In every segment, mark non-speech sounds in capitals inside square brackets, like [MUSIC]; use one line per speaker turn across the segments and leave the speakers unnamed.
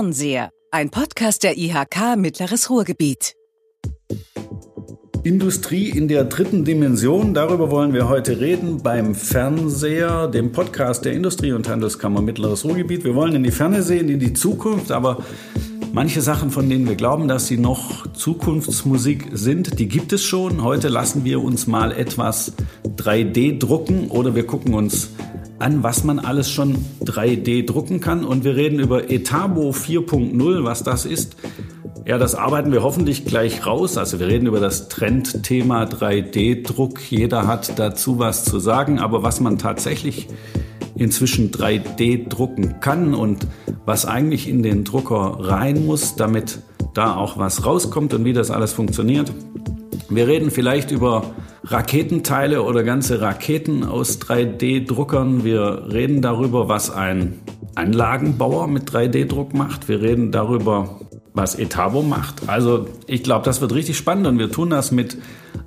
Fernseher, ein Podcast der IHK Mittleres Ruhrgebiet.
Industrie in der dritten Dimension, darüber wollen wir heute reden beim Fernseher, dem Podcast der Industrie- und Handelskammer Mittleres Ruhrgebiet. Wir wollen in die Ferne sehen, in die Zukunft, aber manche Sachen, von denen wir glauben, dass sie noch Zukunftsmusik sind, die gibt es schon. Heute lassen wir uns mal etwas 3D drucken oder wir gucken uns an, was man alles schon 3D drucken kann. Und wir reden über Etabo 4.0, was das ist. Ja, das arbeiten wir hoffentlich gleich raus. Also wir reden über das Trendthema 3D-Druck. Jeder hat dazu was zu sagen. Aber was man tatsächlich inzwischen 3D drucken kann und was eigentlich in den Drucker rein muss, damit da auch was rauskommt und wie das alles funktioniert. Wir reden vielleicht über Raketenteile oder ganze Raketen aus 3D-Druckern. Wir reden darüber, was ein Anlagenbauer mit 3D-Druck macht. Wir reden darüber, was Etabo macht. Also ich glaube, das wird richtig spannend und wir tun das mit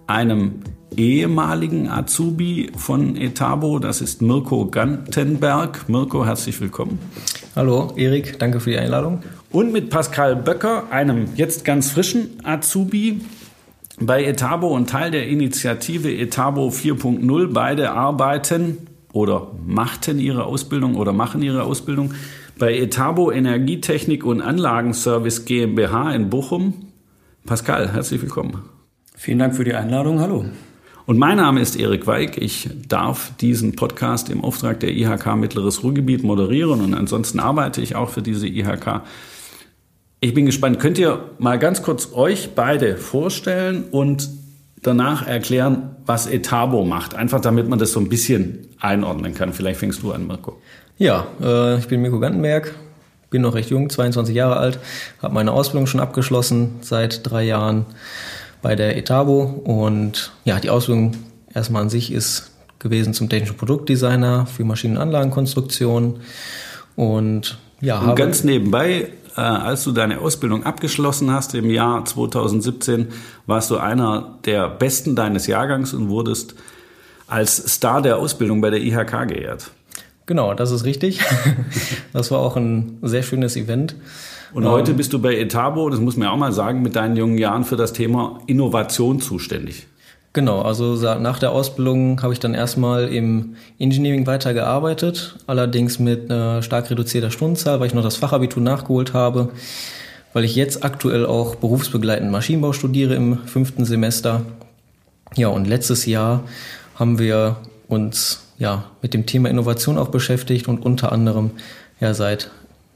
einem ehemaligen Azubi von Etabo. Das ist Mirko Gantenberg. Mirko, herzlich willkommen.
Hallo, Erik, danke für die Einladung.
Und mit Pascal Böcker, einem jetzt ganz frischen Azubi bei Etabo und Teil der Initiative Etabo 4.0. Beide arbeiten oder machten ihre Ausbildung oder machen ihre Ausbildung bei Etabo Energietechnik und Anlagenservice GmbH in Bochum. Pascal, herzlich willkommen.
Vielen Dank für die Einladung. Hallo.
Und mein Name ist Erik Weig. Ich darf diesen Podcast im Auftrag der IHK Mittleres Ruhrgebiet moderieren und ansonsten arbeite ich auch für diese IHK. Ich bin gespannt. Könnt ihr mal ganz kurz euch beide vorstellen und danach erklären, was Etabo macht? Einfach damit man das so ein bisschen einordnen kann. Vielleicht fängst du an, Mirko.
Ja, äh, ich bin Mirko Gantenberg, bin noch recht jung, 22 Jahre alt, habe meine Ausbildung schon abgeschlossen seit drei Jahren bei der Etabo und ja, die Ausbildung erstmal an sich ist gewesen zum technischen Produktdesigner für Maschinen- und Anlagenkonstruktion und ja,
und ganz nebenbei äh, als du deine Ausbildung abgeschlossen hast im Jahr 2017, warst du einer der Besten deines Jahrgangs und wurdest als Star der Ausbildung bei der IHK geehrt.
Genau, das ist richtig. [LAUGHS] Das war auch ein sehr schönes Event.
Und heute ähm, bist du bei Etabo, das muss man auch mal sagen, mit deinen jungen Jahren für das Thema Innovation zuständig.
Genau, also nach der Ausbildung habe ich dann erstmal im Engineering weitergearbeitet, allerdings mit einer stark reduzierter Stundenzahl, weil ich noch das Fachabitur nachgeholt habe, weil ich jetzt aktuell auch berufsbegleitend Maschinenbau studiere im fünften Semester. Ja, und letztes Jahr haben wir uns ja, mit dem Thema Innovation auch beschäftigt und unter anderem ja seit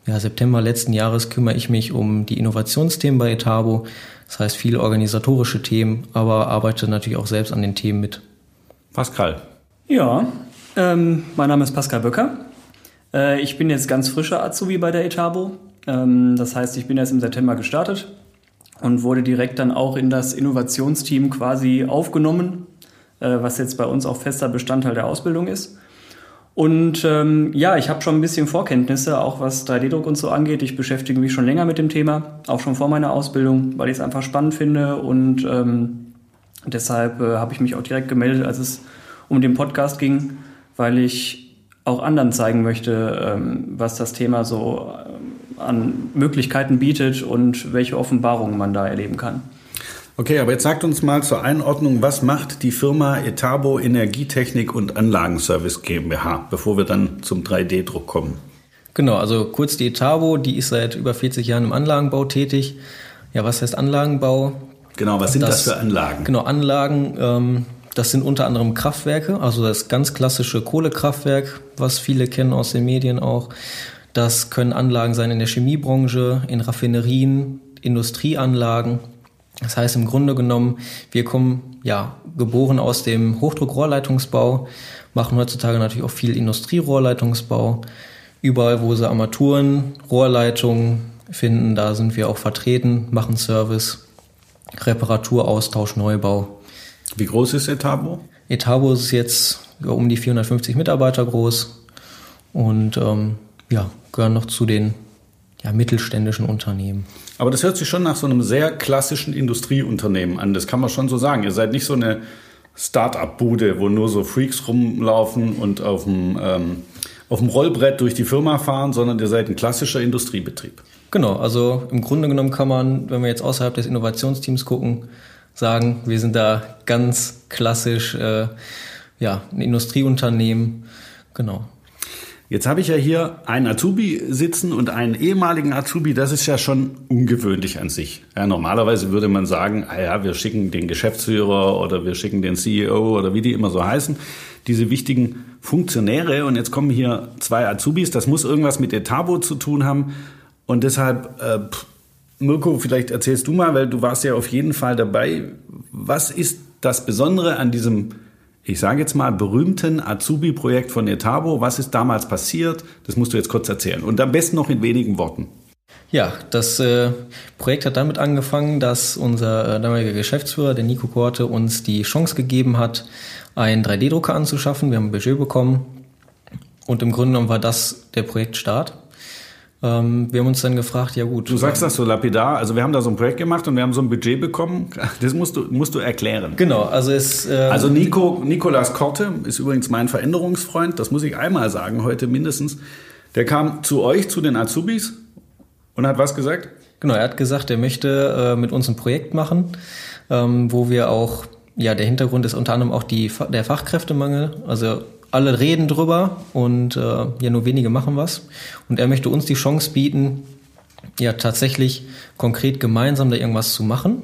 ja, September letzten Jahres kümmere ich mich um die Innovationsthemen bei Etabo. Das heißt viele organisatorische Themen, aber arbeite natürlich auch selbst an den Themen mit.
Pascal.
Ja, ähm, mein Name ist Pascal Böcker. Äh, ich bin jetzt ganz frischer Azubi bei der Etabo. Ähm, das heißt, ich bin erst im September gestartet und wurde direkt dann auch in das Innovationsteam quasi aufgenommen äh, was jetzt bei uns auch fester Bestandteil der Ausbildung ist. Und ähm, ja, ich habe schon ein bisschen Vorkenntnisse, auch was 3D-Druck und so angeht. Ich beschäftige mich schon länger mit dem Thema, auch schon vor meiner Ausbildung, weil ich es einfach spannend finde. Und ähm, deshalb äh, habe ich mich auch direkt gemeldet, als es um den Podcast ging, weil ich auch anderen zeigen möchte, ähm, was das Thema so äh, an Möglichkeiten bietet und welche Offenbarungen man da erleben kann.
Okay, aber jetzt sagt uns mal zur Einordnung, was macht die Firma Etabo Energietechnik und Anlagenservice GmbH, bevor wir dann zum 3D-Druck kommen?
Genau, also kurz die Etabo, die ist seit über 40 Jahren im Anlagenbau tätig. Ja, was heißt Anlagenbau?
Genau, was sind das, das für Anlagen?
Genau, Anlagen, ähm, das sind unter anderem Kraftwerke, also das ganz klassische Kohlekraftwerk, was viele kennen aus den Medien auch. Das können Anlagen sein in der Chemiebranche, in Raffinerien, Industrieanlagen. Das heißt im Grunde genommen, wir kommen ja geboren aus dem Hochdruckrohrleitungsbau, machen heutzutage natürlich auch viel Industrierohrleitungsbau. Überall, wo sie Armaturen, Rohrleitungen finden, da sind wir auch vertreten, machen Service, Reparatur, Austausch, Neubau.
Wie groß ist Etabo?
Etabo ist jetzt um die 450 Mitarbeiter groß und ähm, ja, gehören noch zu den ja, mittelständischen Unternehmen.
Aber das hört sich schon nach so einem sehr klassischen Industrieunternehmen an. Das kann man schon so sagen. Ihr seid nicht so eine Start-up-Bude, wo nur so Freaks rumlaufen und auf dem, ähm, auf dem Rollbrett durch die Firma fahren, sondern ihr seid ein klassischer Industriebetrieb.
Genau, also im Grunde genommen kann man, wenn wir jetzt außerhalb des Innovationsteams gucken, sagen, wir sind da ganz klassisch äh, ja, ein Industrieunternehmen. Genau.
Jetzt habe ich ja hier einen Azubi sitzen und einen ehemaligen Azubi. Das ist ja schon ungewöhnlich an sich. Ja, normalerweise würde man sagen, ah ja, wir schicken den Geschäftsführer oder wir schicken den CEO oder wie die immer so heißen, diese wichtigen Funktionäre. Und jetzt kommen hier zwei Azubis. Das muss irgendwas mit Etabo zu tun haben. Und deshalb, äh, Mirko, vielleicht erzählst du mal, weil du warst ja auf jeden Fall dabei. Was ist das Besondere an diesem ich sage jetzt mal, berühmten Azubi-Projekt von Etabo. Was ist damals passiert? Das musst du jetzt kurz erzählen. Und am besten noch in wenigen Worten.
Ja, das äh, Projekt hat damit angefangen, dass unser äh, damaliger Geschäftsführer, der Nico Korte, uns die Chance gegeben hat, einen 3D-Drucker anzuschaffen. Wir haben ein Budget bekommen. Und im Grunde genommen war das der Projektstart. Ähm, wir haben uns dann gefragt, ja gut.
Du sagst das so lapidar, also wir haben da so ein Projekt gemacht und wir haben so ein Budget bekommen. [LAUGHS] Das musst du, musst du erklären.
Genau, also es.
Äh, also Nico, Nikolas Korte ist übrigens mein Veränderungsfreund, das muss ich einmal sagen, heute mindestens. Der kam zu euch, zu den Azubis und hat was gesagt?
Genau, er hat gesagt, er möchte äh, mit uns ein Projekt machen, ähm, wo wir auch, ja, der Hintergrund ist unter anderem auch die, der Fachkräftemangel. Also alle reden drüber und äh, ja, nur wenige machen was. Und er möchte uns die Chance bieten, ja, tatsächlich konkret gemeinsam da irgendwas zu machen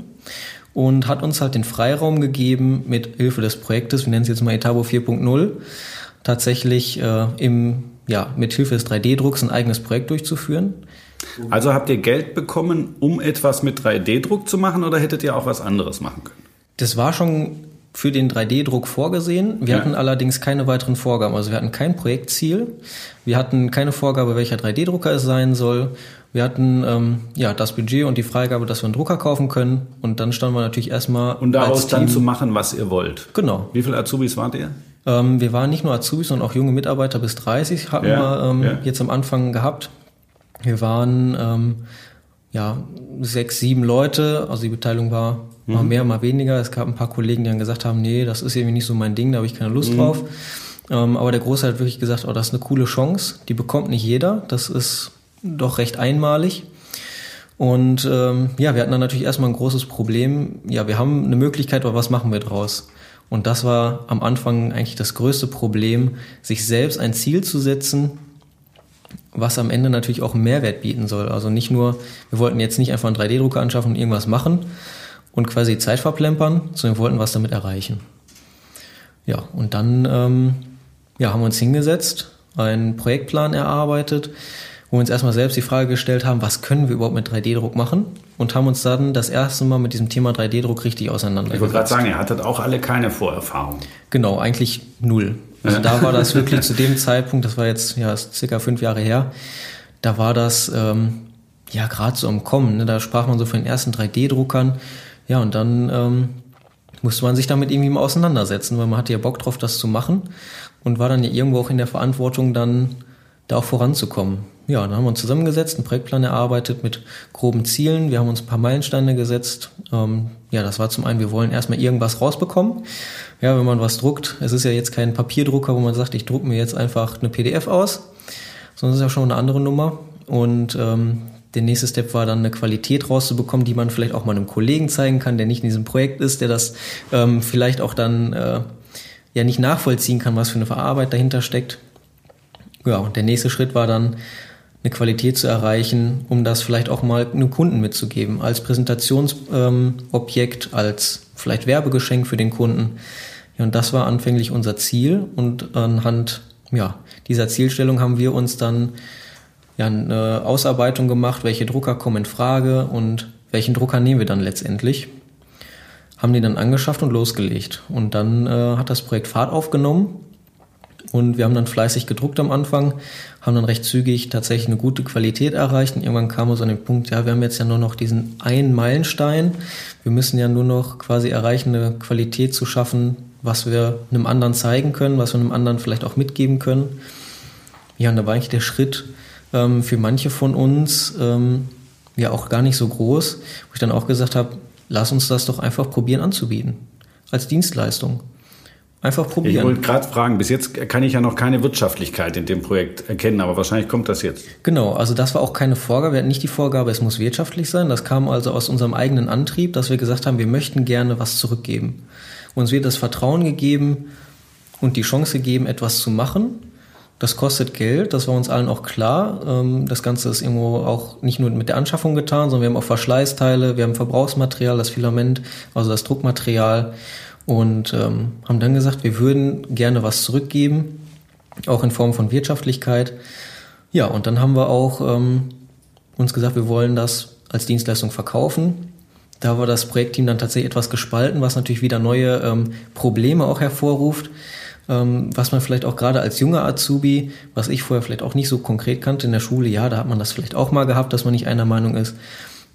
und hat uns halt den Freiraum gegeben, mit Hilfe des Projektes, wir nennen es jetzt mal Etabo 4.0, tatsächlich äh, im, ja, mit Hilfe des 3D-Drucks ein eigenes Projekt durchzuführen.
Also habt ihr Geld bekommen, um etwas mit 3D-Druck zu machen oder hättet ihr auch was anderes machen können?
Das war schon für den 3D-Druck vorgesehen. Wir ja. hatten allerdings keine weiteren Vorgaben. Also wir hatten kein Projektziel. Wir hatten keine Vorgabe, welcher 3D-Drucker es sein soll. Wir hatten ähm, ja das Budget und die Freigabe, dass wir einen Drucker kaufen können. Und dann standen wir natürlich erstmal.
Und daraus dann zu machen, was ihr wollt.
Genau.
Wie viele Azubis wart ihr?
Ähm, wir waren nicht nur Azubis, sondern auch junge Mitarbeiter bis 30 hatten ja, wir ähm, ja. jetzt am Anfang gehabt. Wir waren ähm, ja sechs, sieben Leute. Also die Beteiligung war Mal mhm. mehr, mal weniger. Es gab ein paar Kollegen, die dann gesagt haben, nee, das ist irgendwie nicht so mein Ding, da habe ich keine Lust mhm. drauf. Ähm, aber der Großteil hat wirklich gesagt, oh, das ist eine coole Chance. Die bekommt nicht jeder. Das ist doch recht einmalig. Und ähm, ja, wir hatten dann natürlich erstmal ein großes Problem. Ja, wir haben eine Möglichkeit, aber was machen wir draus? Und das war am Anfang eigentlich das größte Problem, sich selbst ein Ziel zu setzen, was am Ende natürlich auch einen Mehrwert bieten soll. Also nicht nur, wir wollten jetzt nicht einfach einen 3D-Drucker anschaffen und irgendwas machen, und quasi Zeit verplempern, sondern wir wollten was damit erreichen. Ja, und dann ähm, ja, haben wir uns hingesetzt, einen Projektplan erarbeitet, wo wir uns erstmal selbst die Frage gestellt haben, was können wir überhaupt mit 3D-Druck machen und haben uns dann das erste Mal mit diesem Thema 3D-Druck richtig auseinandergesetzt.
Ich wollte gerade sagen, ihr hattet auch alle keine Vorerfahrung.
Genau, eigentlich null. Also da war das wirklich zu dem Zeitpunkt, das war jetzt ja circa fünf Jahre her, da war das ähm, ja gerade so im Kommen. Ne? Da sprach man so von den ersten 3D-Druckern ja, und dann ähm, musste man sich damit irgendwie mal auseinandersetzen, weil man hatte ja Bock drauf, das zu machen und war dann ja irgendwo auch in der Verantwortung, dann da auch voranzukommen. Ja, dann haben wir uns zusammengesetzt, einen Projektplan erarbeitet mit groben Zielen. Wir haben uns ein paar Meilensteine gesetzt. Ähm, ja, das war zum einen, wir wollen erstmal irgendwas rausbekommen. Ja, wenn man was druckt, es ist ja jetzt kein Papierdrucker, wo man sagt, ich drucke mir jetzt einfach eine PDF aus, sondern es ist ja schon eine andere Nummer. Und ähm, der nächste Step war dann eine Qualität rauszubekommen, die man vielleicht auch mal einem Kollegen zeigen kann, der nicht in diesem Projekt ist, der das ähm, vielleicht auch dann äh, ja nicht nachvollziehen kann, was für eine Arbeit dahinter steckt. Ja, und der nächste Schritt war dann eine Qualität zu erreichen, um das vielleicht auch mal einem Kunden mitzugeben, als Präsentationsobjekt, ähm, als vielleicht Werbegeschenk für den Kunden. Ja, und das war anfänglich unser Ziel und anhand ja, dieser Zielstellung haben wir uns dann ja, eine Ausarbeitung gemacht, welche Drucker kommen in Frage und welchen Drucker nehmen wir dann letztendlich. Haben die dann angeschafft und losgelegt. Und dann äh, hat das Projekt Fahrt aufgenommen und wir haben dann fleißig gedruckt am Anfang, haben dann recht zügig tatsächlich eine gute Qualität erreicht. Und irgendwann kam uns an den Punkt, ja, wir haben jetzt ja nur noch diesen einen Meilenstein. Wir müssen ja nur noch quasi erreichen, eine Qualität zu schaffen, was wir einem anderen zeigen können, was wir einem anderen vielleicht auch mitgeben können. Ja, und da war eigentlich der Schritt, ähm, für manche von uns ähm, ja auch gar nicht so groß, wo ich dann auch gesagt habe, lass uns das doch einfach probieren anzubieten als Dienstleistung. Einfach probieren.
Ich wollte gerade fragen, bis jetzt kann ich ja noch keine Wirtschaftlichkeit in dem Projekt erkennen, aber wahrscheinlich kommt das jetzt.
Genau, also das war auch keine Vorgabe, wir hatten nicht die Vorgabe, es muss wirtschaftlich sein. Das kam also aus unserem eigenen Antrieb, dass wir gesagt haben, wir möchten gerne was zurückgeben. Uns wird das Vertrauen gegeben und die Chance gegeben, etwas zu machen. Das kostet Geld, das war uns allen auch klar. Ähm, das Ganze ist irgendwo auch nicht nur mit der Anschaffung getan, sondern wir haben auch Verschleißteile, wir haben Verbrauchsmaterial, das Filament, also das Druckmaterial und ähm, haben dann gesagt, wir würden gerne was zurückgeben, auch in Form von Wirtschaftlichkeit. Ja, und dann haben wir auch ähm, uns gesagt, wir wollen das als Dienstleistung verkaufen. Da war das Projektteam dann tatsächlich etwas gespalten, was natürlich wieder neue Probleme auch hervorruft, was man vielleicht auch gerade als junger Azubi, was ich vorher vielleicht auch nicht so konkret kannte in der Schule, ja, da hat man das vielleicht auch mal gehabt, dass man nicht einer Meinung ist.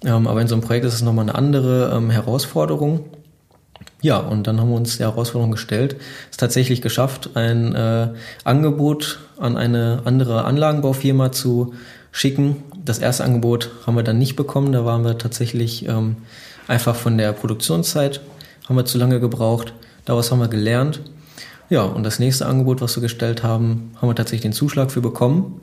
Ähm, aber in so einem Projekt ist es nochmal eine andere ähm, Herausforderung. Ja, und dann haben wir uns die Herausforderung gestellt, es tatsächlich geschafft, ein äh, Angebot an eine andere Anlagenbaufirma zu schicken. Das erste Angebot haben wir dann nicht bekommen, da waren wir tatsächlich ähm, einfach von der Produktionszeit, haben wir zu lange gebraucht, daraus haben wir gelernt. Ja, und das nächste Angebot, was wir gestellt haben, haben wir tatsächlich den Zuschlag für bekommen.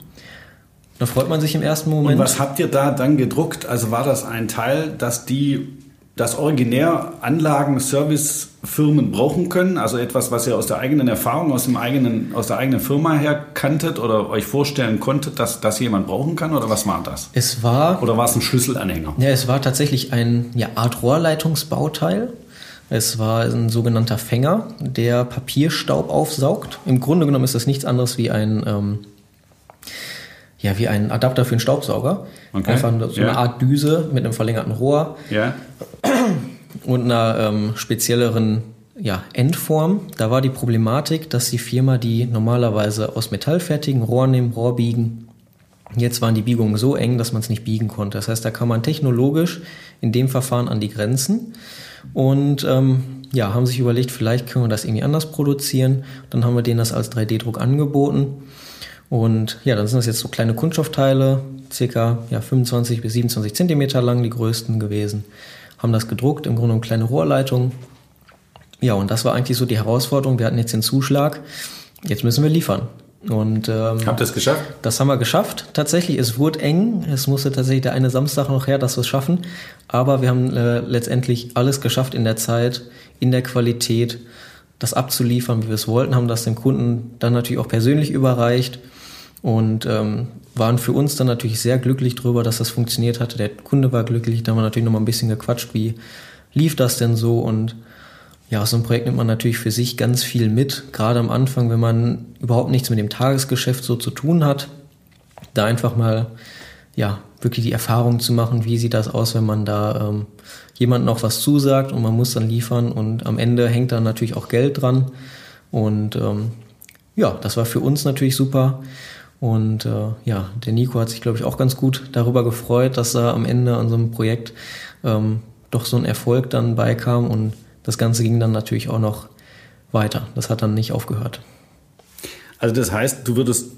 Da freut man sich im ersten Moment.
Und was habt ihr da dann gedruckt? Also war das ein Teil, dass die das originär Anlagen, Servicefirmen brauchen können? Also etwas, was ihr aus der eigenen Erfahrung, aus, dem eigenen, aus der eigenen Firma her kanntet oder euch vorstellen konntet, dass das jemand brauchen kann? Oder was war das?
Es war.
Oder war es ein Schlüsselanhänger?
Ja, es war tatsächlich ein ja, Art Rohrleitungsbauteil. Es war ein sogenannter Fänger, der Papierstaub aufsaugt. Im Grunde genommen ist das nichts anderes wie ein, ähm, ja, wie ein Adapter für einen Staubsauger.
Okay.
Einfach so
Ja.
eine Art Düse mit einem verlängerten Rohr
Ja.
und einer ähm, spezielleren ja, Endform. Da war die Problematik, dass die Firma, die normalerweise aus Metall fertigen, Rohr nehmen, Rohr biegen, jetzt waren die Biegungen so eng, dass man es nicht biegen konnte. Das heißt, da kam man technologisch in dem Verfahren an die Grenzen und ähm, ja, haben sich überlegt, vielleicht können wir das irgendwie anders produzieren. Dann haben wir denen das als 3D-Druck angeboten. Und ja, dann sind das jetzt so kleine Kunststoffteile, circa ja, 25 bis 27 Zentimeter lang, die größten gewesen. Haben das gedruckt, im Grunde eine kleine Rohrleitung. Ja, und das war eigentlich so die Herausforderung. Wir hatten jetzt den Zuschlag, jetzt müssen wir liefern. Und ähm,
Habt ihr es geschafft?
das haben wir geschafft. Tatsächlich, es wurde eng. Es musste tatsächlich der eine Samstag noch her, dass wir es schaffen. Aber wir haben äh, letztendlich alles geschafft in der Zeit, in der Qualität, das abzuliefern, wie wir es wollten, haben das dem Kunden dann natürlich auch persönlich überreicht und ähm, waren für uns dann natürlich sehr glücklich darüber, dass das funktioniert hatte. Der Kunde war glücklich, da haben wir natürlich noch mal ein bisschen gequatscht, wie lief das denn so und ja, aus so einem Projekt nimmt man natürlich für sich ganz viel mit, gerade am Anfang, wenn man überhaupt nichts mit dem Tagesgeschäft so zu tun hat, da einfach mal ja wirklich die Erfahrung zu machen, wie sieht das aus, wenn man da ähm, jemandem auch was zusagt und man muss dann liefern und am Ende hängt dann natürlich auch Geld dran. Und ähm, ja, das war für uns natürlich super. Und äh, ja, der Nico hat sich glaube ich auch ganz gut darüber gefreut, dass er am Ende an so einem Projekt ähm, doch so ein Erfolg dann beikam und das Ganze ging dann natürlich auch noch weiter. Das hat dann nicht aufgehört.
Also das heißt, du würdest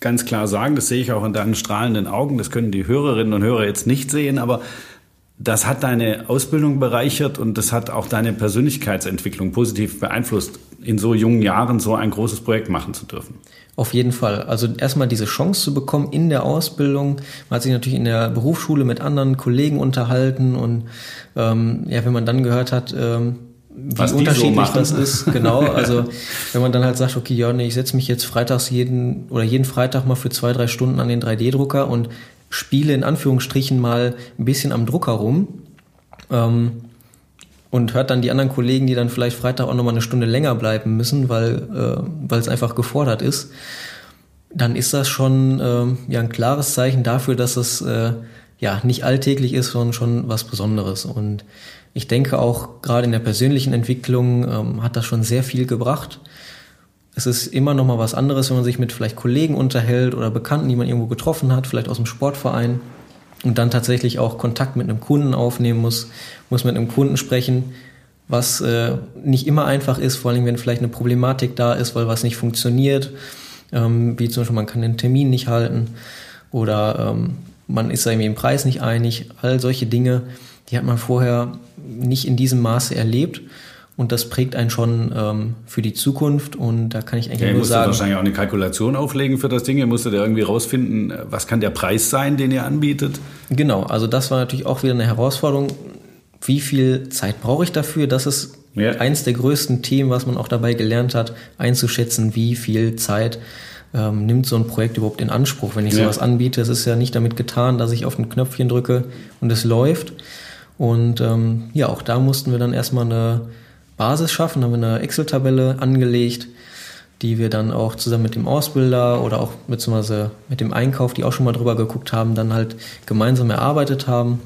ganz klar sagen, das sehe ich auch in deinen strahlenden Augen, das können die Hörerinnen und Hörer jetzt nicht sehen, aber das hat deine Ausbildung bereichert und das hat auch deine Persönlichkeitsentwicklung positiv beeinflusst, in so jungen Jahren so ein großes Projekt machen zu dürfen.
Auf jeden Fall. Also erstmal diese Chance zu bekommen in der Ausbildung. Man hat sich natürlich in der Berufsschule mit anderen Kollegen unterhalten und ähm, ja, wenn man dann gehört hat, ähm, wie
Was so
unterschiedlich
machen.
das ist, [LAUGHS] genau. Also wenn man dann halt sagt, okay, ja, nee, ich setze mich jetzt freitags jeden oder jeden Freitag mal für zwei, drei Stunden an den 3D-Drucker und spiele in Anführungsstrichen mal ein bisschen am Drucker rum. Ähm, und hört dann die anderen Kollegen, die dann vielleicht Freitag auch nochmal eine Stunde länger bleiben müssen, weil, äh, es einfach gefordert ist, dann ist das schon ähm, ja ein klares Zeichen dafür, dass es äh, ja nicht alltäglich ist, sondern schon was Besonderes. Und ich denke auch gerade in der persönlichen Entwicklung ähm, hat das schon sehr viel gebracht. Es ist immer noch mal was anderes, wenn man sich mit vielleicht Kollegen unterhält oder Bekannten, die man irgendwo getroffen hat, vielleicht aus dem Sportverein und dann tatsächlich auch Kontakt mit einem Kunden aufnehmen muss, muss mit einem Kunden sprechen, was äh, nicht immer einfach ist, vor allem wenn vielleicht eine Problematik da ist, weil was nicht funktioniert, ähm, wie zum Beispiel man kann den Termin nicht halten oder ähm, man ist irgendwie im Preis nicht einig, all solche Dinge, die hat man vorher nicht in diesem Maße erlebt Und das prägt einen schon ähm, für die Zukunft. Und da kann ich eigentlich
ja,
nur sagen.
wahrscheinlich auch eine Kalkulation auflegen für das Ding. Ihr musstet ja irgendwie rausfinden, was kann der Preis sein, den ihr anbietet?
Genau, also das war natürlich auch wieder eine Herausforderung. Wie viel Zeit brauche ich dafür? Das ist ja. eins der größten Themen, was man auch dabei gelernt hat, einzuschätzen, wie viel Zeit ähm, nimmt so ein Projekt überhaupt in Anspruch. Wenn ich ja. sowas anbiete, es ist ja nicht damit getan, dass ich auf ein Knöpfchen drücke und es läuft. Und ähm, ja, auch da mussten wir dann erstmal eine Basis schaffen, haben wir eine Excel-Tabelle angelegt, die wir dann auch zusammen mit dem Ausbilder oder auch beziehungsweise mit dem Einkauf, die auch schon mal drüber geguckt haben, dann halt gemeinsam erarbeitet haben.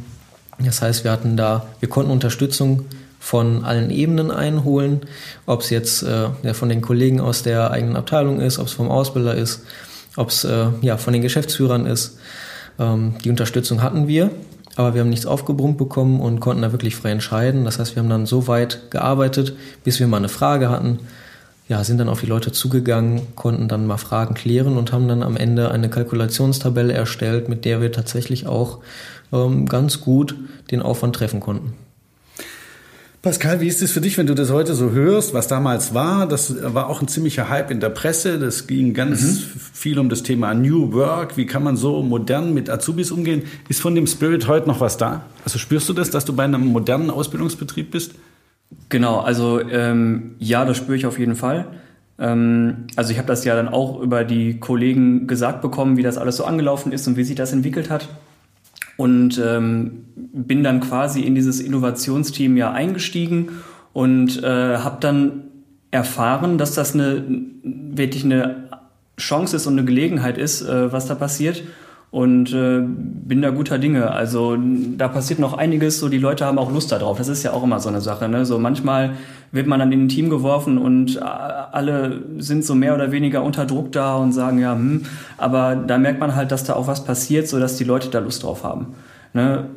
Das heißt, wir hatten da, wir konnten Unterstützung von allen Ebenen einholen, ob es jetzt äh, ja, von den Kollegen aus der eigenen Abteilung ist, ob es vom Ausbilder ist, ob es äh, ja, von den Geschäftsführern ist. Ähm, die Unterstützung hatten wir aber wir haben nichts aufgebrummt bekommen und konnten da wirklich frei entscheiden. Das heißt, wir haben dann so weit gearbeitet, bis wir mal eine Frage hatten, ja, sind dann auf die Leute zugegangen, konnten dann mal Fragen klären und haben dann am Ende eine Kalkulationstabelle erstellt, mit der wir tatsächlich auch ähm, ganz gut den Aufwand treffen konnten.
Pascal, wie ist es für dich, wenn du das heute so hörst, was damals war? Das war auch ein ziemlicher Hype in der Presse. Das ging ganz mhm. viel um das Thema New Work. Wie kann man so modern mit Azubis umgehen? Ist von dem Spirit heute noch was da? Also spürst du das, dass du bei einem modernen Ausbildungsbetrieb bist?
Genau, also ähm, ja, das spüre ich auf jeden Fall. Ähm, also ich habe das ja dann auch über die Kollegen gesagt bekommen, wie das alles so angelaufen ist und wie sich das entwickelt hat und ähm, bin dann quasi in dieses Innovationsteam ja eingestiegen und äh, habe dann erfahren, dass das eine wirklich eine Chance ist und eine Gelegenheit ist, äh, was da passiert und äh, bin da guter Dinge. Also da passiert noch einiges, so die Leute haben auch Lust darauf. Das ist ja auch immer so eine Sache. Ne? So manchmal wird man dann in ein Team geworfen und äh, alle sind so mehr oder weniger unter Druck da und sagen ja, hm, aber da merkt man halt, dass da auch was passiert, so dass die Leute da Lust drauf haben. Ne?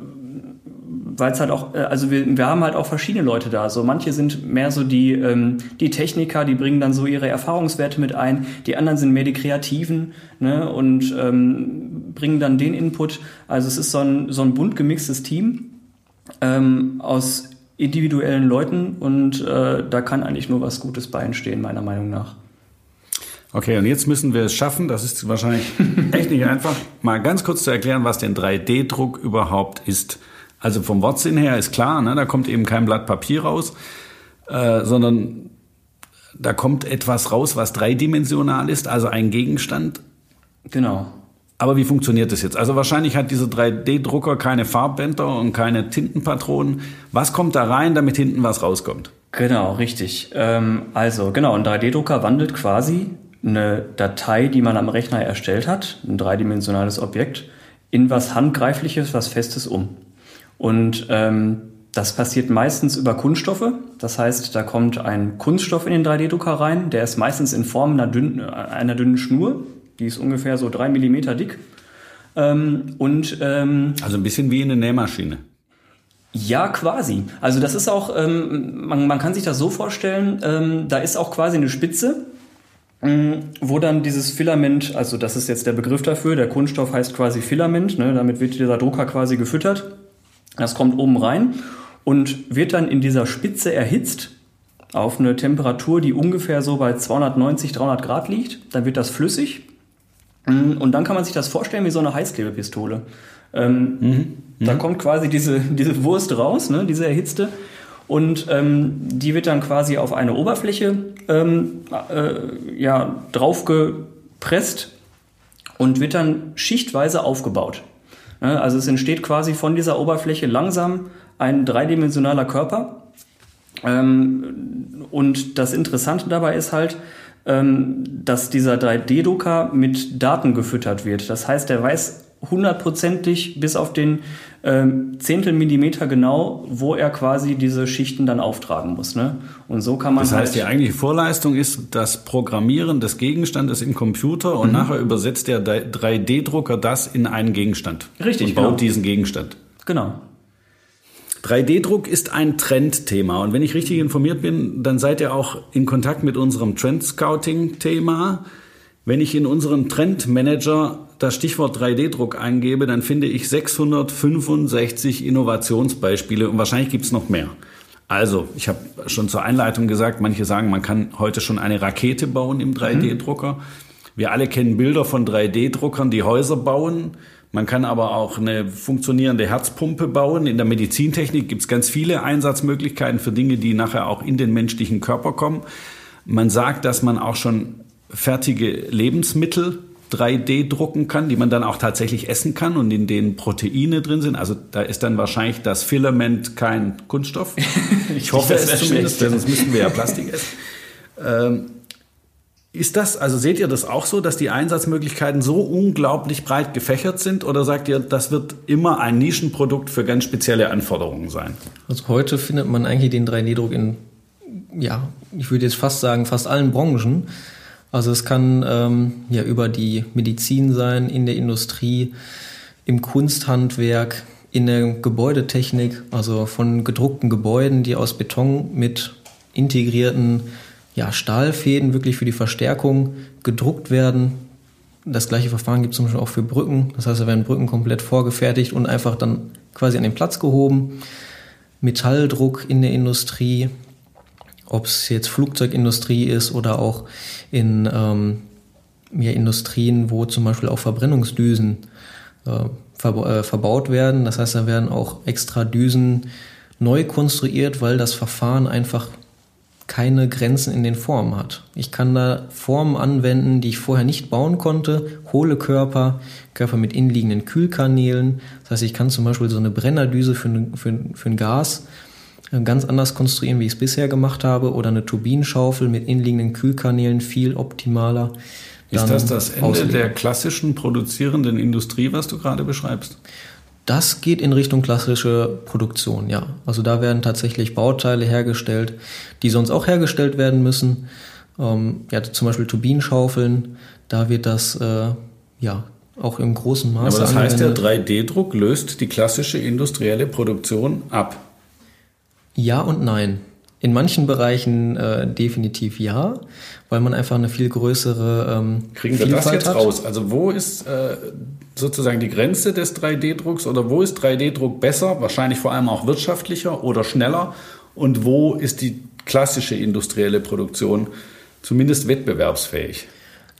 weil es halt auch, äh, also wir, wir haben halt auch verschiedene Leute da. So manche sind mehr so die, ähm, die Techniker, die bringen dann so ihre Erfahrungswerte mit ein. Die anderen sind mehr die Kreativen ne, und ähm, bringen dann den Input. Also es ist so ein, so ein bunt gemixtes Team ähm, aus individuellen Leuten und äh, da kann eigentlich nur was Gutes bei entstehen, meiner Meinung nach.
Okay, und jetzt müssen wir es schaffen, das ist wahrscheinlich [LAUGHS] echt nicht einfach, mal ganz kurz zu erklären, was denn 3D-Druck überhaupt ist. Also vom Wortsinn her ist klar, ne, da kommt eben kein Blatt Papier raus, äh, sondern da kommt etwas raus, was dreidimensional ist, also ein Gegenstand.
Genau.
Aber wie funktioniert das jetzt? Also wahrscheinlich hat dieser 3D-Drucker keine Farbbänder und keine Tintenpatronen. Was kommt da rein, damit hinten was rauskommt?
Genau, richtig. Ähm, also genau, ein 3D-Drucker wandelt quasi eine Datei, die man am Rechner erstellt hat, ein dreidimensionales Objekt, in was Handgreifliches, was Festes um. Und ähm, das passiert meistens über Kunststoffe. Das heißt, da kommt ein Kunststoff in den 3D-Drucker rein. Der ist meistens in Form einer dünnen, einer dünnen Schnur. Die ist ungefähr so drei Millimeter dick. Ähm, und, ähm,
also ein bisschen wie in eine Nähmaschine.
Ja, quasi. Also das ist auch, ähm, man, man kann sich das so vorstellen, ähm, da ist auch quasi eine Spitze, ähm, wo dann dieses Filament, also das ist jetzt der Begriff dafür, der Kunststoff heißt quasi Filament, ne, damit wird dieser Drucker quasi gefüttert. Das kommt oben rein und wird dann in dieser Spitze erhitzt auf eine Temperatur, die ungefähr so bei 290, 300 Grad liegt. Dann wird das flüssig und dann kann man sich das vorstellen wie so eine Heißklebepistole. Ähm, mhm. Da kommt quasi diese, diese Wurst raus, ne, diese erhitzte. Und ähm, die wird dann quasi auf eine Oberfläche ähm, äh, ja, draufgepresst und wird dann schichtweise aufgebaut. Ne? Also es entsteht quasi von dieser Oberfläche langsam ein dreidimensionaler Körper. Ähm, und das Interessante dabei ist halt, ähm, dass dieser 3D-Drucker mit Daten gefüttert wird. Das heißt, er weiß hundertprozentig bis auf den ähm, Zehntel Millimeter genau, wo er quasi diese Schichten dann auftragen muss. Ne? Und so kann man.
Das heißt, halt die eigentliche Vorleistung ist das Programmieren des Gegenstandes im Computer und mhm. nachher übersetzt der 3D-Drucker das in einen Gegenstand.
Richtig.
Und baut genau. diesen Gegenstand.
Genau.
3D-Druck ist ein Trendthema. Und wenn ich richtig informiert bin, dann seid ihr auch in Kontakt mit unserem Trend-Scouting-Thema. Wenn ich in unseren Trendmanager das Stichwort 3D-Druck eingebe, dann finde ich 665 Innovationsbeispiele und wahrscheinlich gibt es noch mehr. Also, ich habe schon zur Einleitung gesagt, manche sagen, man kann heute schon eine Rakete bauen im 3D-Drucker. Mhm. Wir alle kennen Bilder von 3D-Druckern, die Häuser bauen. Man kann aber auch eine funktionierende Herzpumpe bauen. In der Medizintechnik gibt es ganz viele Einsatzmöglichkeiten für Dinge, die nachher auch in den menschlichen Körper kommen. Man sagt, dass man auch schon fertige Lebensmittel 3D drucken kann, die man dann auch tatsächlich essen kann und in denen Proteine drin sind. Also da ist dann wahrscheinlich das Filament kein Kunststoff. [LAUGHS] Ich hoffe es zumindest, denn sonst müssten wir ja Plastik essen. Ähm, ist das, also seht ihr das auch so, dass die Einsatzmöglichkeiten so unglaublich breit gefächert sind oder sagt ihr, das wird immer ein Nischenprodukt für ganz spezielle Anforderungen sein?
Also heute findet man eigentlich den 3D-Druck in, ja, ich würde jetzt fast sagen, fast allen Branchen. Also es kann ähm, ja über die Medizin sein, in der Industrie, im Kunsthandwerk, in der Gebäudetechnik, also von gedruckten Gebäuden, die aus Beton mit integrierten ja, Stahlfäden wirklich für die Verstärkung gedruckt werden. Das gleiche Verfahren gibt es zum Beispiel auch für Brücken. Das heißt, da werden Brücken komplett vorgefertigt und einfach dann quasi an den Platz gehoben. Metalldruck in der Industrie, ob es jetzt Flugzeugindustrie ist oder auch in ähm, ja, Industrien, wo zum Beispiel auch Verbrennungsdüsen äh, verba äh, verbaut werden. Das heißt, da werden auch extra Düsen neu konstruiert, weil das Verfahren einfach keine Grenzen in den Formen hat. Ich kann da Formen anwenden, die ich vorher nicht bauen konnte, hohle Körper, Körper mit innenliegenden Kühlkanälen. Das heißt, ich kann zum Beispiel so eine Brennerdüse für, für, für ein Gas ganz anders konstruieren, wie ich es bisher gemacht habe, oder eine Turbinenschaufel mit innenliegenden Kühlkanälen viel optimaler.
Ist das das Ende auslegen. der klassischen produzierenden Industrie, was du gerade beschreibst?
Das geht in Richtung klassische Produktion, ja. Also da werden tatsächlich Bauteile hergestellt, die sonst auch hergestellt werden müssen. Ähm, ja, zum Beispiel Turbinenschaufeln, da wird das äh, ja auch im großen Maße.
Aber das heißt, der 3D-Druck löst die klassische industrielle Produktion ab.
Ja und nein. In manchen Bereichen äh, definitiv ja, weil man einfach eine viel größere ähm,
Kriegen wir Vielfalt das jetzt hat. raus? Also wo ist äh, sozusagen die Grenze des 3D-Drucks oder wo ist 3D-Druck besser, wahrscheinlich vor allem auch wirtschaftlicher oder schneller und wo ist die klassische industrielle Produktion zumindest wettbewerbsfähig?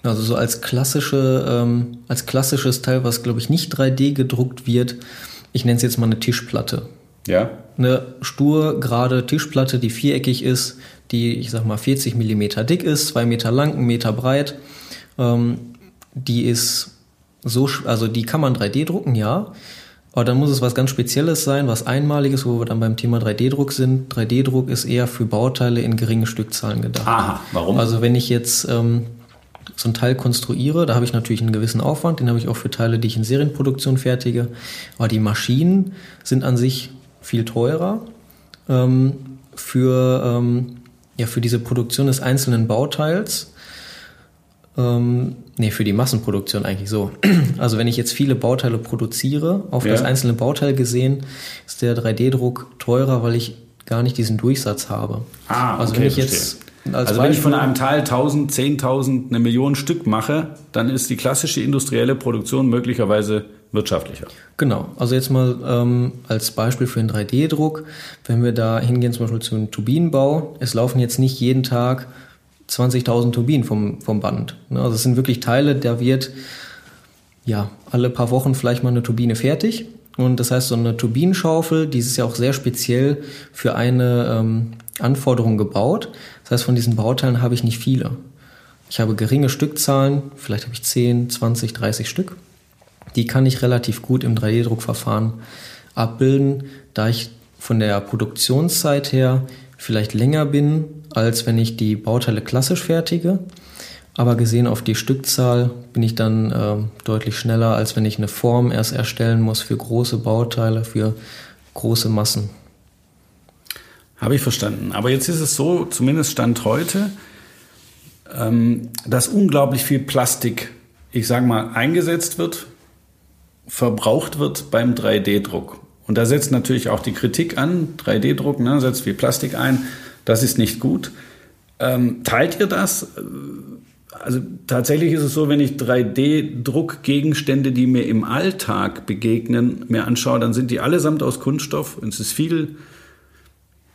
Also so als klassische, ähm, als klassisches Teil, was glaube ich nicht 3D gedruckt wird, ich nenne es jetzt mal eine Tischplatte.
Ja.
Eine stur, gerade Tischplatte, die viereckig ist, die, ich sag mal, 40 Millimeter dick ist, zwei Meter lang, einen Meter breit. Ähm, die ist so, also die kann man 3D drucken, ja. Aber dann muss es was ganz Spezielles sein, was Einmaliges, wo wir dann beim Thema 3D-Druck sind. 3D-Druck ist eher für Bauteile in geringen Stückzahlen gedacht.
Aha, warum?
Also wenn ich jetzt ähm, so ein Teil konstruiere, da habe ich natürlich einen gewissen Aufwand, den habe ich auch für Teile, die ich in Serienproduktion fertige. Aber die Maschinen sind an sich viel teurer ähm, für, ähm, ja, für diese Produktion des einzelnen Bauteils. Ähm, nee, für die Massenproduktion eigentlich so. [CLEARS THROAT] Also wenn ich jetzt viele Bauteile produziere, auf ja. das einzelne Bauteil gesehen, ist der 3D-Druck teurer, weil ich gar nicht diesen Durchsatz habe.
Ah, also okay, wenn ich jetzt als also wenn ich von einem Teil 1000, 10.000, eine Million Stück mache, dann ist die klassische industrielle Produktion möglicherweise wirtschaftlicher.
Genau, also jetzt mal ähm, als Beispiel für den 3D-Druck, wenn wir da hingehen zum Beispiel zu einem Turbinenbau, es laufen jetzt nicht jeden Tag 20.000 Turbinen vom, vom Band. Ne? Also es sind wirklich Teile, da wird ja alle paar Wochen vielleicht mal eine Turbine fertig. Und das heißt, so eine Turbinenschaufel, die ist ja auch sehr speziell für eine ähm, Anforderung gebaut. Das heißt, von diesen Bauteilen habe ich nicht viele. Ich habe geringe Stückzahlen, vielleicht habe ich 10, 20, 30 Stück. Die kann ich relativ gut im 3D-Druckverfahren abbilden, da ich von der Produktionszeit her vielleicht länger bin, als wenn ich die Bauteile klassisch fertige. Aber gesehen auf die Stückzahl bin ich dann äh, deutlich schneller, als wenn ich eine Form erst erstellen muss für große Bauteile, für große Massen.
Habe ich verstanden. Aber jetzt ist es so, zumindest Stand heute, ähm, dass unglaublich viel Plastik, ich sage mal, eingesetzt wird, verbraucht wird beim 3D-Druck. Und da setzt natürlich auch die Kritik an, 3D-Druck ne, setzt viel Plastik ein, das ist nicht gut. Ähm, teilt ihr das? Also tatsächlich ist es so, wenn ich 3D-Druckgegenstände, die mir im Alltag begegnen, mir anschaue, dann sind die allesamt aus Kunststoff und es ist viel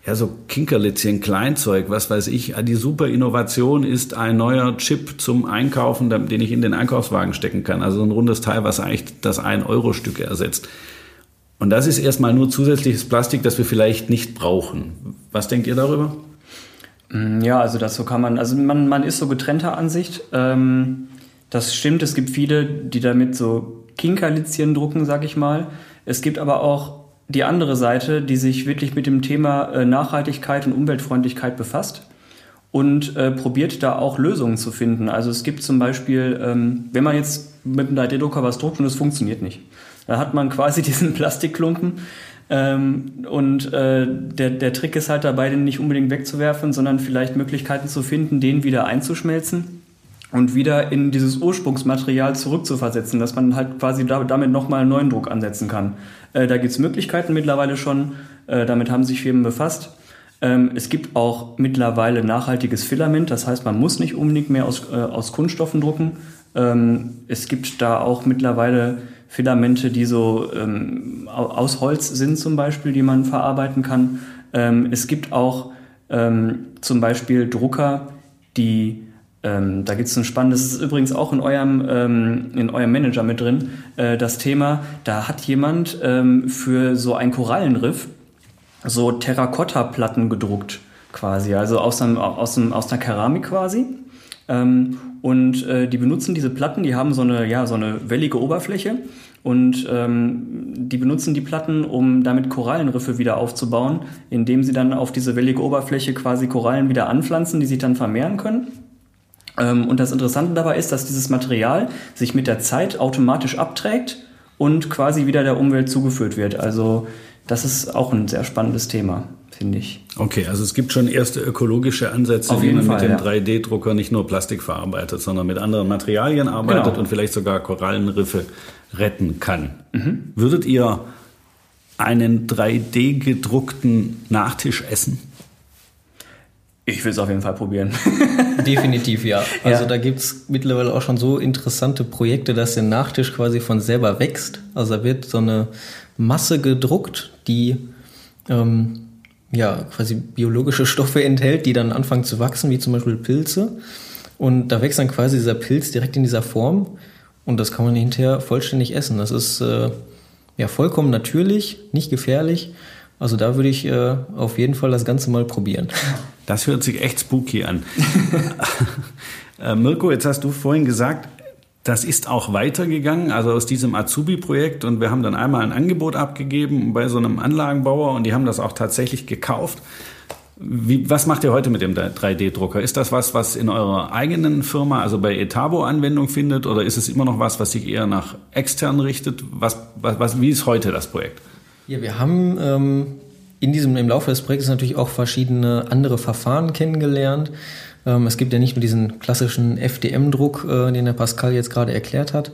ja, so Kinkerlitzchen, Kleinzeug, was weiß ich. Die super Innovation ist ein neuer Chip zum Einkaufen, den ich in den Einkaufswagen stecken kann. Also ein rundes Teil, was eigentlich das 1-Euro-Stück ersetzt. Und das ist erstmal nur zusätzliches Plastik, das wir vielleicht nicht brauchen. Was denkt ihr darüber?
Mm, ja, also das so kann man, also man, man ist so getrennter Ansicht. Ähm, das stimmt, es gibt viele, die damit so Kinkerlitzchen drucken, sag ich mal. Es gibt aber auch die andere Seite, die sich wirklich mit dem Thema äh, Nachhaltigkeit und Umweltfreundlichkeit befasst und äh, probiert da auch Lösungen zu finden. Also es gibt zum Beispiel, ähm, wenn man jetzt mit einem 3D-Drucker was druckt und es funktioniert nicht, da hat man [LAUGHS] quasi diesen Plastikklumpen ähm, und äh, der, der Trick ist halt dabei, den nicht unbedingt wegzuwerfen, sondern vielleicht Möglichkeiten zu finden, den wieder einzuschmelzen und wieder in dieses Ursprungsmaterial zurückzuversetzen, dass man halt quasi damit nochmal einen neuen Druck ansetzen kann. Äh, da gibt es Möglichkeiten mittlerweile schon, äh, damit haben sich Firmen befasst. Ähm, es gibt auch mittlerweile nachhaltiges Filament, das heißt, man muss nicht unbedingt mehr aus, äh, aus Kunststoffen drucken. Ähm, es gibt da auch mittlerweile Filamente, die so ähm, aus Holz sind zum Beispiel, die man verarbeiten kann. Ähm, es gibt auch ähm, zum Beispiel Drucker, die ähm, da gibt es ein spannendes, das ist übrigens auch in eurem, ähm, in eurem Manager mit drin, äh, das Thema, da hat jemand ähm, für so ein Korallenriff so Terrakotta-Platten gedruckt quasi, also aus, einem, aus, einem, aus einer Keramik quasi. Ähm, und äh, die benutzen diese Platten, die haben so eine, ja, so eine wellige Oberfläche und ähm, die benutzen die Platten, um damit Korallenriffe wieder aufzubauen, indem sie dann auf diese wellige Oberfläche quasi Korallen wieder anpflanzen, die sich dann vermehren können. Ähm, und das Interessante dabei ist, dass dieses Material sich mit der Zeit automatisch abträgt und quasi wieder der Umwelt zugeführt wird. Also das ist auch ein sehr spannendes Thema finde ich.
Okay, also es gibt schon erste ökologische Ansätze, wie man
Fall,
mit dem
ja.
3D-Drucker nicht nur Plastik verarbeitet, sondern mit anderen Materialien arbeitet
Genau.
und vielleicht sogar Korallenriffe retten kann.
Mhm.
Würdet ihr einen 3D-gedruckten Nachtisch essen?
Ich will es auf jeden Fall probieren. [LAUGHS]
Definitiv ja. Also
Ja.
da gibt's mittlerweile auch schon so interessante Projekte, dass der Nachtisch quasi von selber wächst. Also da wird so eine Masse gedruckt, die ähm, ja quasi biologische Stoffe enthält, die dann anfangen zu wachsen, wie zum Beispiel Pilze. Und da wächst dann quasi dieser Pilz direkt in dieser Form und das kann man hinterher vollständig essen. Das ist äh, ja vollkommen natürlich, nicht gefährlich. Also da würde ich äh, auf jeden Fall das Ganze mal probieren. [LAUGHS]
Das hört sich echt spooky an. [LAUGHS] äh, Mirko, jetzt hast du vorhin gesagt, das ist auch weitergegangen, also aus diesem Azubi-Projekt. Und wir haben dann einmal ein Angebot abgegeben bei so einem Anlagenbauer und die haben das auch tatsächlich gekauft. Wie, was macht ihr heute mit dem 3D-Drucker? Ist das was, was in eurer eigenen Firma, also bei Etabo Anwendung findet, oder ist es immer noch was, was sich eher nach extern richtet? Was, was, was, wie ist heute das Projekt?
Ja, wir haben ähm, in diesem, im Laufe des Projektes natürlich auch verschiedene andere Verfahren kennengelernt. Ähm, es gibt ja nicht nur diesen klassischen FDM-Druck, äh, den der Pascal jetzt gerade erklärt hat,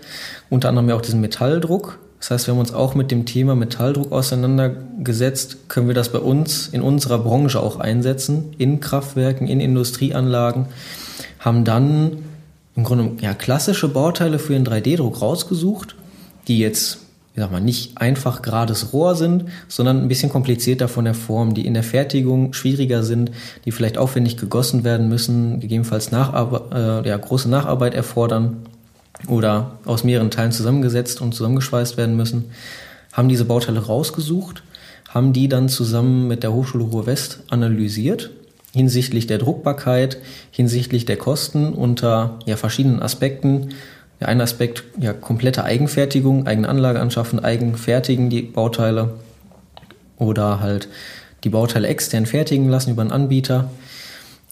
unter anderem ja auch diesen Metalldruck. Das heißt, wir haben uns auch mit dem Thema Metalldruck auseinandergesetzt. Können wir das bei uns in unserer Branche auch einsetzen, in Kraftwerken, in Industrieanlagen? Haben dann im Grunde ja, klassische Bauteile für den 3D-Druck rausgesucht, die jetzt ich sag mal, nicht einfach gerades Rohr sind, sondern ein bisschen komplizierter von der Form, die in der Fertigung schwieriger sind, die vielleicht aufwendig gegossen werden müssen, gegebenenfalls Nacharbe äh, ja, große Nacharbeit erfordern oder aus mehreren Teilen zusammengesetzt und zusammengeschweißt werden müssen, haben diese Bauteile rausgesucht, haben die dann zusammen mit der Hochschule Ruhr West analysiert hinsichtlich der Druckbarkeit, hinsichtlich der Kosten unter ja, verschiedenen Aspekten. Ja, ein Aspekt, ja, komplette Eigenfertigung, eigene Anlage anschaffen, eigen fertigen die Bauteile oder halt die Bauteile extern fertigen lassen über einen Anbieter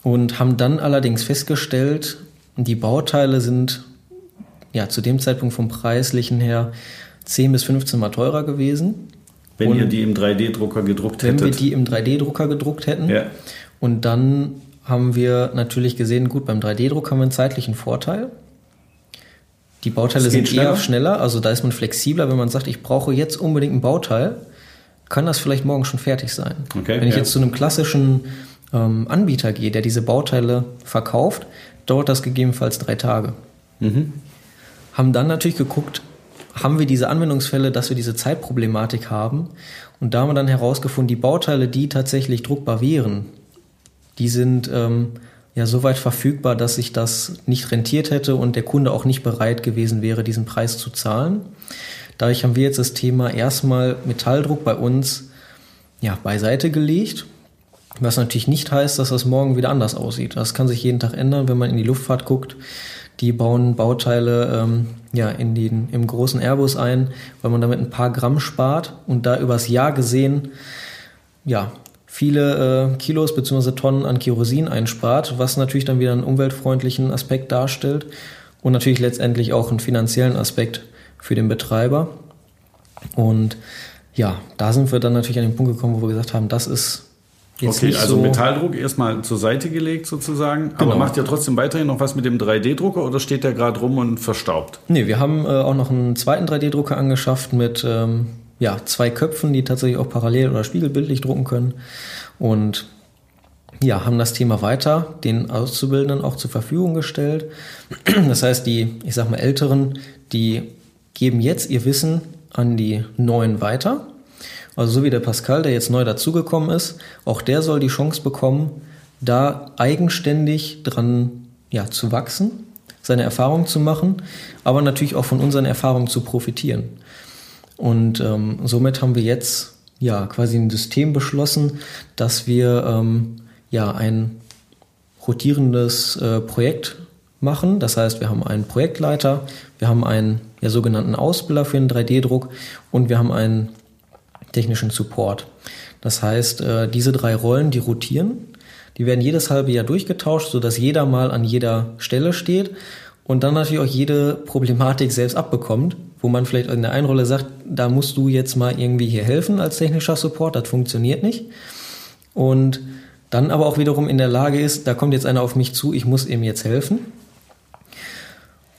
und haben dann allerdings festgestellt, die Bauteile sind ja zu dem Zeitpunkt vom preislichen her 10 bis 15 mal teurer gewesen.
Wenn
Und
ihr die im 3D-Drucker gedruckt
Wenn wir
hättet?
die im 3D-Drucker gedruckt hätten.
ja.
Und dann haben wir natürlich gesehen, gut, beim 3D-Druck haben wir einen zeitlichen Vorteil. Die Bauteile sind eher
schneller?
schneller, also da ist man flexibler, wenn man sagt, ich brauche jetzt unbedingt ein Bauteil, kann das vielleicht morgen schon fertig sein.
Okay,
wenn ich
ja.
jetzt zu einem klassischen ähm, Anbieter gehe, der diese Bauteile verkauft, dauert das gegebenenfalls drei Tage.
Mhm.
Haben dann natürlich geguckt, haben wir diese Anwendungsfälle, dass wir diese Zeitproblematik haben. Und da haben wir dann herausgefunden, die Bauteile, die tatsächlich druckbar wären, die sind ähm, ja so weit verfügbar, dass sich das nicht rentiert hätte und der Kunde auch nicht bereit gewesen wäre, diesen Preis zu zahlen. Dadurch haben wir jetzt das Thema erstmal Metalldruck bei uns ja, beiseite gelegt. Was natürlich nicht heißt, dass das morgen wieder anders aussieht. Das kann sich jeden Tag ändern, wenn man in die Luftfahrt guckt. Die bauen Bauteile ähm, ja, in den, im großen Airbus ein, weil man damit ein paar Gramm spart und da übers Jahr gesehen ja, viele äh, Kilos bzw. Tonnen an Kerosin einspart, was natürlich dann wieder einen umweltfreundlichen Aspekt darstellt und natürlich letztendlich auch einen finanziellen Aspekt für den Betreiber. Und ja, da sind wir dann natürlich an den Punkt gekommen, wo wir gesagt haben, das ist
Jetzt okay, also so Metalldruck erstmal zur Seite gelegt sozusagen. Genau. Aber macht ihr trotzdem weiterhin noch was mit dem 3D-Drucker oder steht der gerade rum und verstaubt?
Nee, wir haben äh, auch noch einen zweiten 3D-Drucker angeschafft mit ähm, ja, zwei Köpfen, die tatsächlich auch parallel oder spiegelbildlich drucken können. Und ja, haben das Thema weiter den Auszubildenden auch zur Verfügung gestellt. Das heißt, die, ich sag mal, Älteren, die geben jetzt ihr Wissen an die Neuen weiter also so wie der Pascal, der jetzt neu dazugekommen ist, auch der soll die Chance bekommen, da eigenständig dran ja, zu wachsen, seine Erfahrungen zu machen, aber natürlich auch von unseren Erfahrungen zu profitieren. Und ähm, somit haben wir jetzt ja quasi ein System beschlossen, dass wir ähm, ja ein rotierendes äh, Projekt machen. Das heißt, wir haben einen Projektleiter, wir haben einen ja, sogenannten Ausbilder für den 3D-Druck und wir haben einen technischen Support. Das heißt, äh, diese drei Rollen, die rotieren, die werden jedes halbe Jahr durchgetauscht, sodass jeder mal an jeder Stelle steht und dann natürlich auch jede Problematik selbst abbekommt, wo man vielleicht in der einen Rolle sagt, da musst du jetzt mal irgendwie hier helfen als technischer Support, das funktioniert nicht. Und dann aber auch wiederum in der Lage ist, da kommt jetzt einer auf mich zu, ich muss ihm jetzt helfen.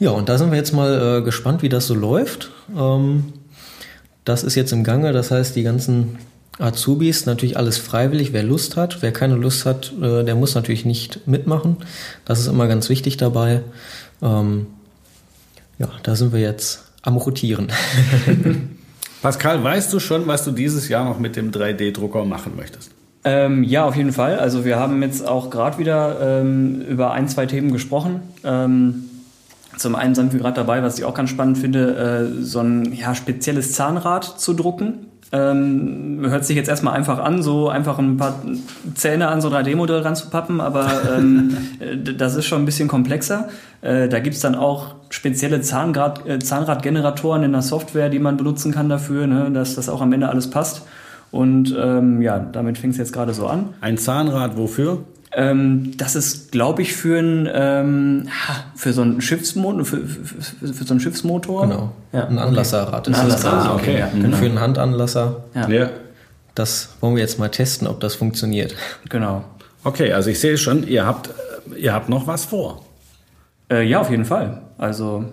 Ja, und da sind wir jetzt mal äh, gespannt, wie das so läuft. Ähm, das ist jetzt im Gange, das heißt, die ganzen Azubis, natürlich alles freiwillig, wer Lust hat. Wer keine Lust hat, äh, der muss natürlich nicht mitmachen. Das ist immer ganz wichtig dabei. Ähm, ja, da sind wir jetzt am Rotieren. [LAUGHS]
Pascal, weißt du schon, was du dieses Jahr noch mit dem 3D-Drucker machen möchtest?
Ähm, ja, auf jeden Fall. Also wir haben jetzt auch gerade wieder ähm, über ein, zwei Themen gesprochen. Ähm, zum einen sind wir gerade dabei, was ich auch ganz spannend finde, äh, so ein ja, spezielles Zahnrad zu drucken. Ähm, hört sich jetzt erstmal einfach an, so einfach ein paar Zähne an so ein 3D-Modell ranzupappen, aber ähm, [LAUGHS] das ist schon ein bisschen komplexer. Äh, da gibt's dann auch spezielle Zahnrad, äh, Zahnradgeneratoren in der Software, die man benutzen kann dafür, ne, dass das auch am Ende alles passt. Und ähm, ja, damit fängt es jetzt gerade so an.
Ein Zahnrad wofür?
Ähm, das ist, glaube ich, für, ein, ähm, für so einen Schiffsmotor. Für, für, für, so einen Schiffsmotor.
Genau. Ja. Ein Anlasserrad. Ein Anlasser, ah, okay. Ja, genau. Für einen Handanlasser. Ja. ja. Das wollen wir jetzt mal testen, ob das funktioniert.
Genau.
Okay, also ich sehe schon, ihr habt, ihr habt noch was vor.
Äh, ja, auf jeden Fall. Also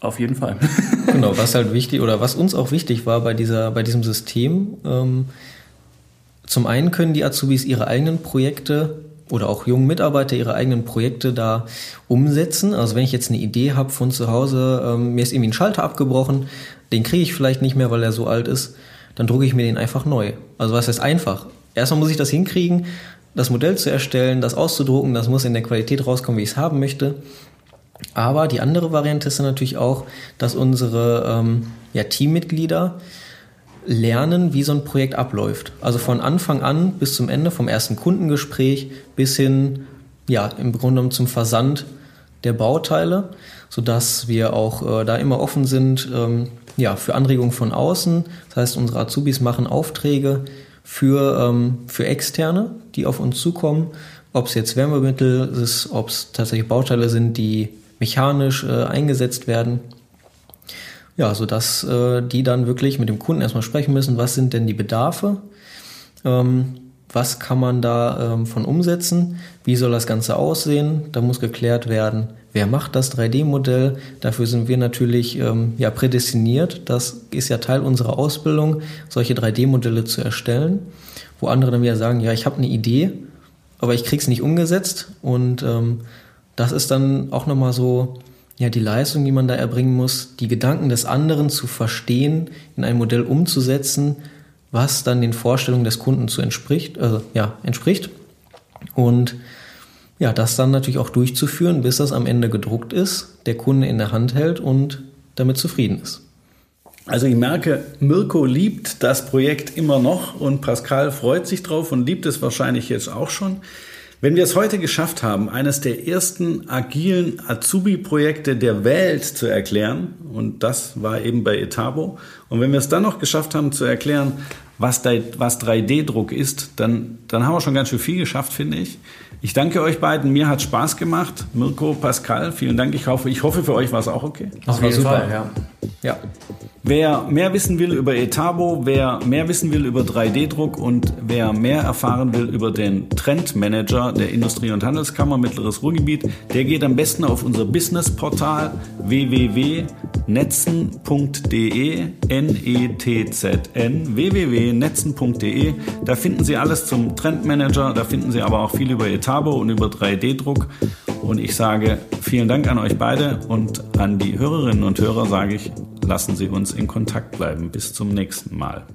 auf jeden Fall. [LAUGHS]
genau, was halt wichtig oder was uns auch wichtig war bei dieser, bei diesem System, ähm, zum einen können die Azubis ihre eigenen Projekte oder auch jungen Mitarbeiter ihre eigenen Projekte da umsetzen. Also wenn ich jetzt eine Idee habe von zu Hause, ähm, mir ist irgendwie ein Schalter abgebrochen, den kriege ich vielleicht nicht mehr, weil er so alt ist, dann drucke ich mir den einfach neu. Also was heißt einfach? Erstmal muss ich das hinkriegen, das Modell zu erstellen, das auszudrucken, das muss in der Qualität rauskommen, wie ich es haben möchte. Aber die andere Variante ist dann natürlich auch, dass unsere ähm, ja, Teammitglieder lernen, wie so ein Projekt abläuft. Also von Anfang an bis zum Ende, vom ersten Kundengespräch bis hin, ja, im Grunde genommen zum Versand der Bauteile, sodass wir auch äh, da immer offen sind, ähm, ja, für Anregungen von außen. Das heißt, unsere Azubis machen Aufträge für, ähm, für Externe, die auf uns zukommen, ob es jetzt Wärmemittel ist, ob es tatsächlich Bauteile sind, die mechanisch äh, eingesetzt werden. Ja, sodass äh, die dann wirklich mit dem Kunden erstmal sprechen müssen, was sind denn die Bedarfe, ähm, was kann man da ähm, von umsetzen, wie soll das Ganze aussehen, da muss geklärt werden, wer macht das 3D-Modell, dafür sind wir natürlich ähm, ja, prädestiniert, das ist ja Teil unserer Ausbildung, solche 3D-Modelle zu erstellen, wo andere dann wieder sagen, ja, ich habe eine Idee, aber ich krieg's nicht umgesetzt. Und ähm, das ist dann auch nochmal so ja, die Leistung, die man da erbringen muss, die Gedanken des anderen zu verstehen, in ein Modell umzusetzen, was dann den Vorstellungen des Kunden zu entspricht, also, ja, entspricht. Und ja, das dann natürlich auch durchzuführen, bis das am Ende gedruckt ist, der Kunde in der Hand hält und damit zufrieden ist.
Also ich merke, Mirko liebt das Projekt immer noch und Pascal freut sich drauf und liebt es wahrscheinlich jetzt auch schon. Wenn wir es heute geschafft haben, eines der ersten agilen Azubi-Projekte der Welt zu erklären, und das war eben bei Etabo, und wenn wir es dann noch geschafft haben zu erklären, was, was 3D-Druck ist, dann, dann haben wir schon ganz schön viel geschafft, finde ich. Ich danke euch beiden. Mir hat Spaß gemacht. Mirko, Pascal, vielen Dank. Ich hoffe, ich hoffe für euch war es auch okay.
Auf jeden Fall, ja.
Ja. Wer mehr wissen will über Etabo, wer mehr wissen will über 3D-Druck und wer mehr erfahren will über den Trendmanager der Industrie- und Handelskammer Mittleres Ruhrgebiet, der geht am besten auf unser Businessportal www.netzen.de, N-E-T-Z-N, www.netzen.de. Da finden Sie alles zum Trendmanager, da finden Sie aber auch viel über Etabo und über 3D-Druck. Und ich sage vielen Dank an euch beide und an die Hörerinnen und Hörer sage ich, lassen Sie uns in Kontakt bleiben. Bis zum nächsten Mal.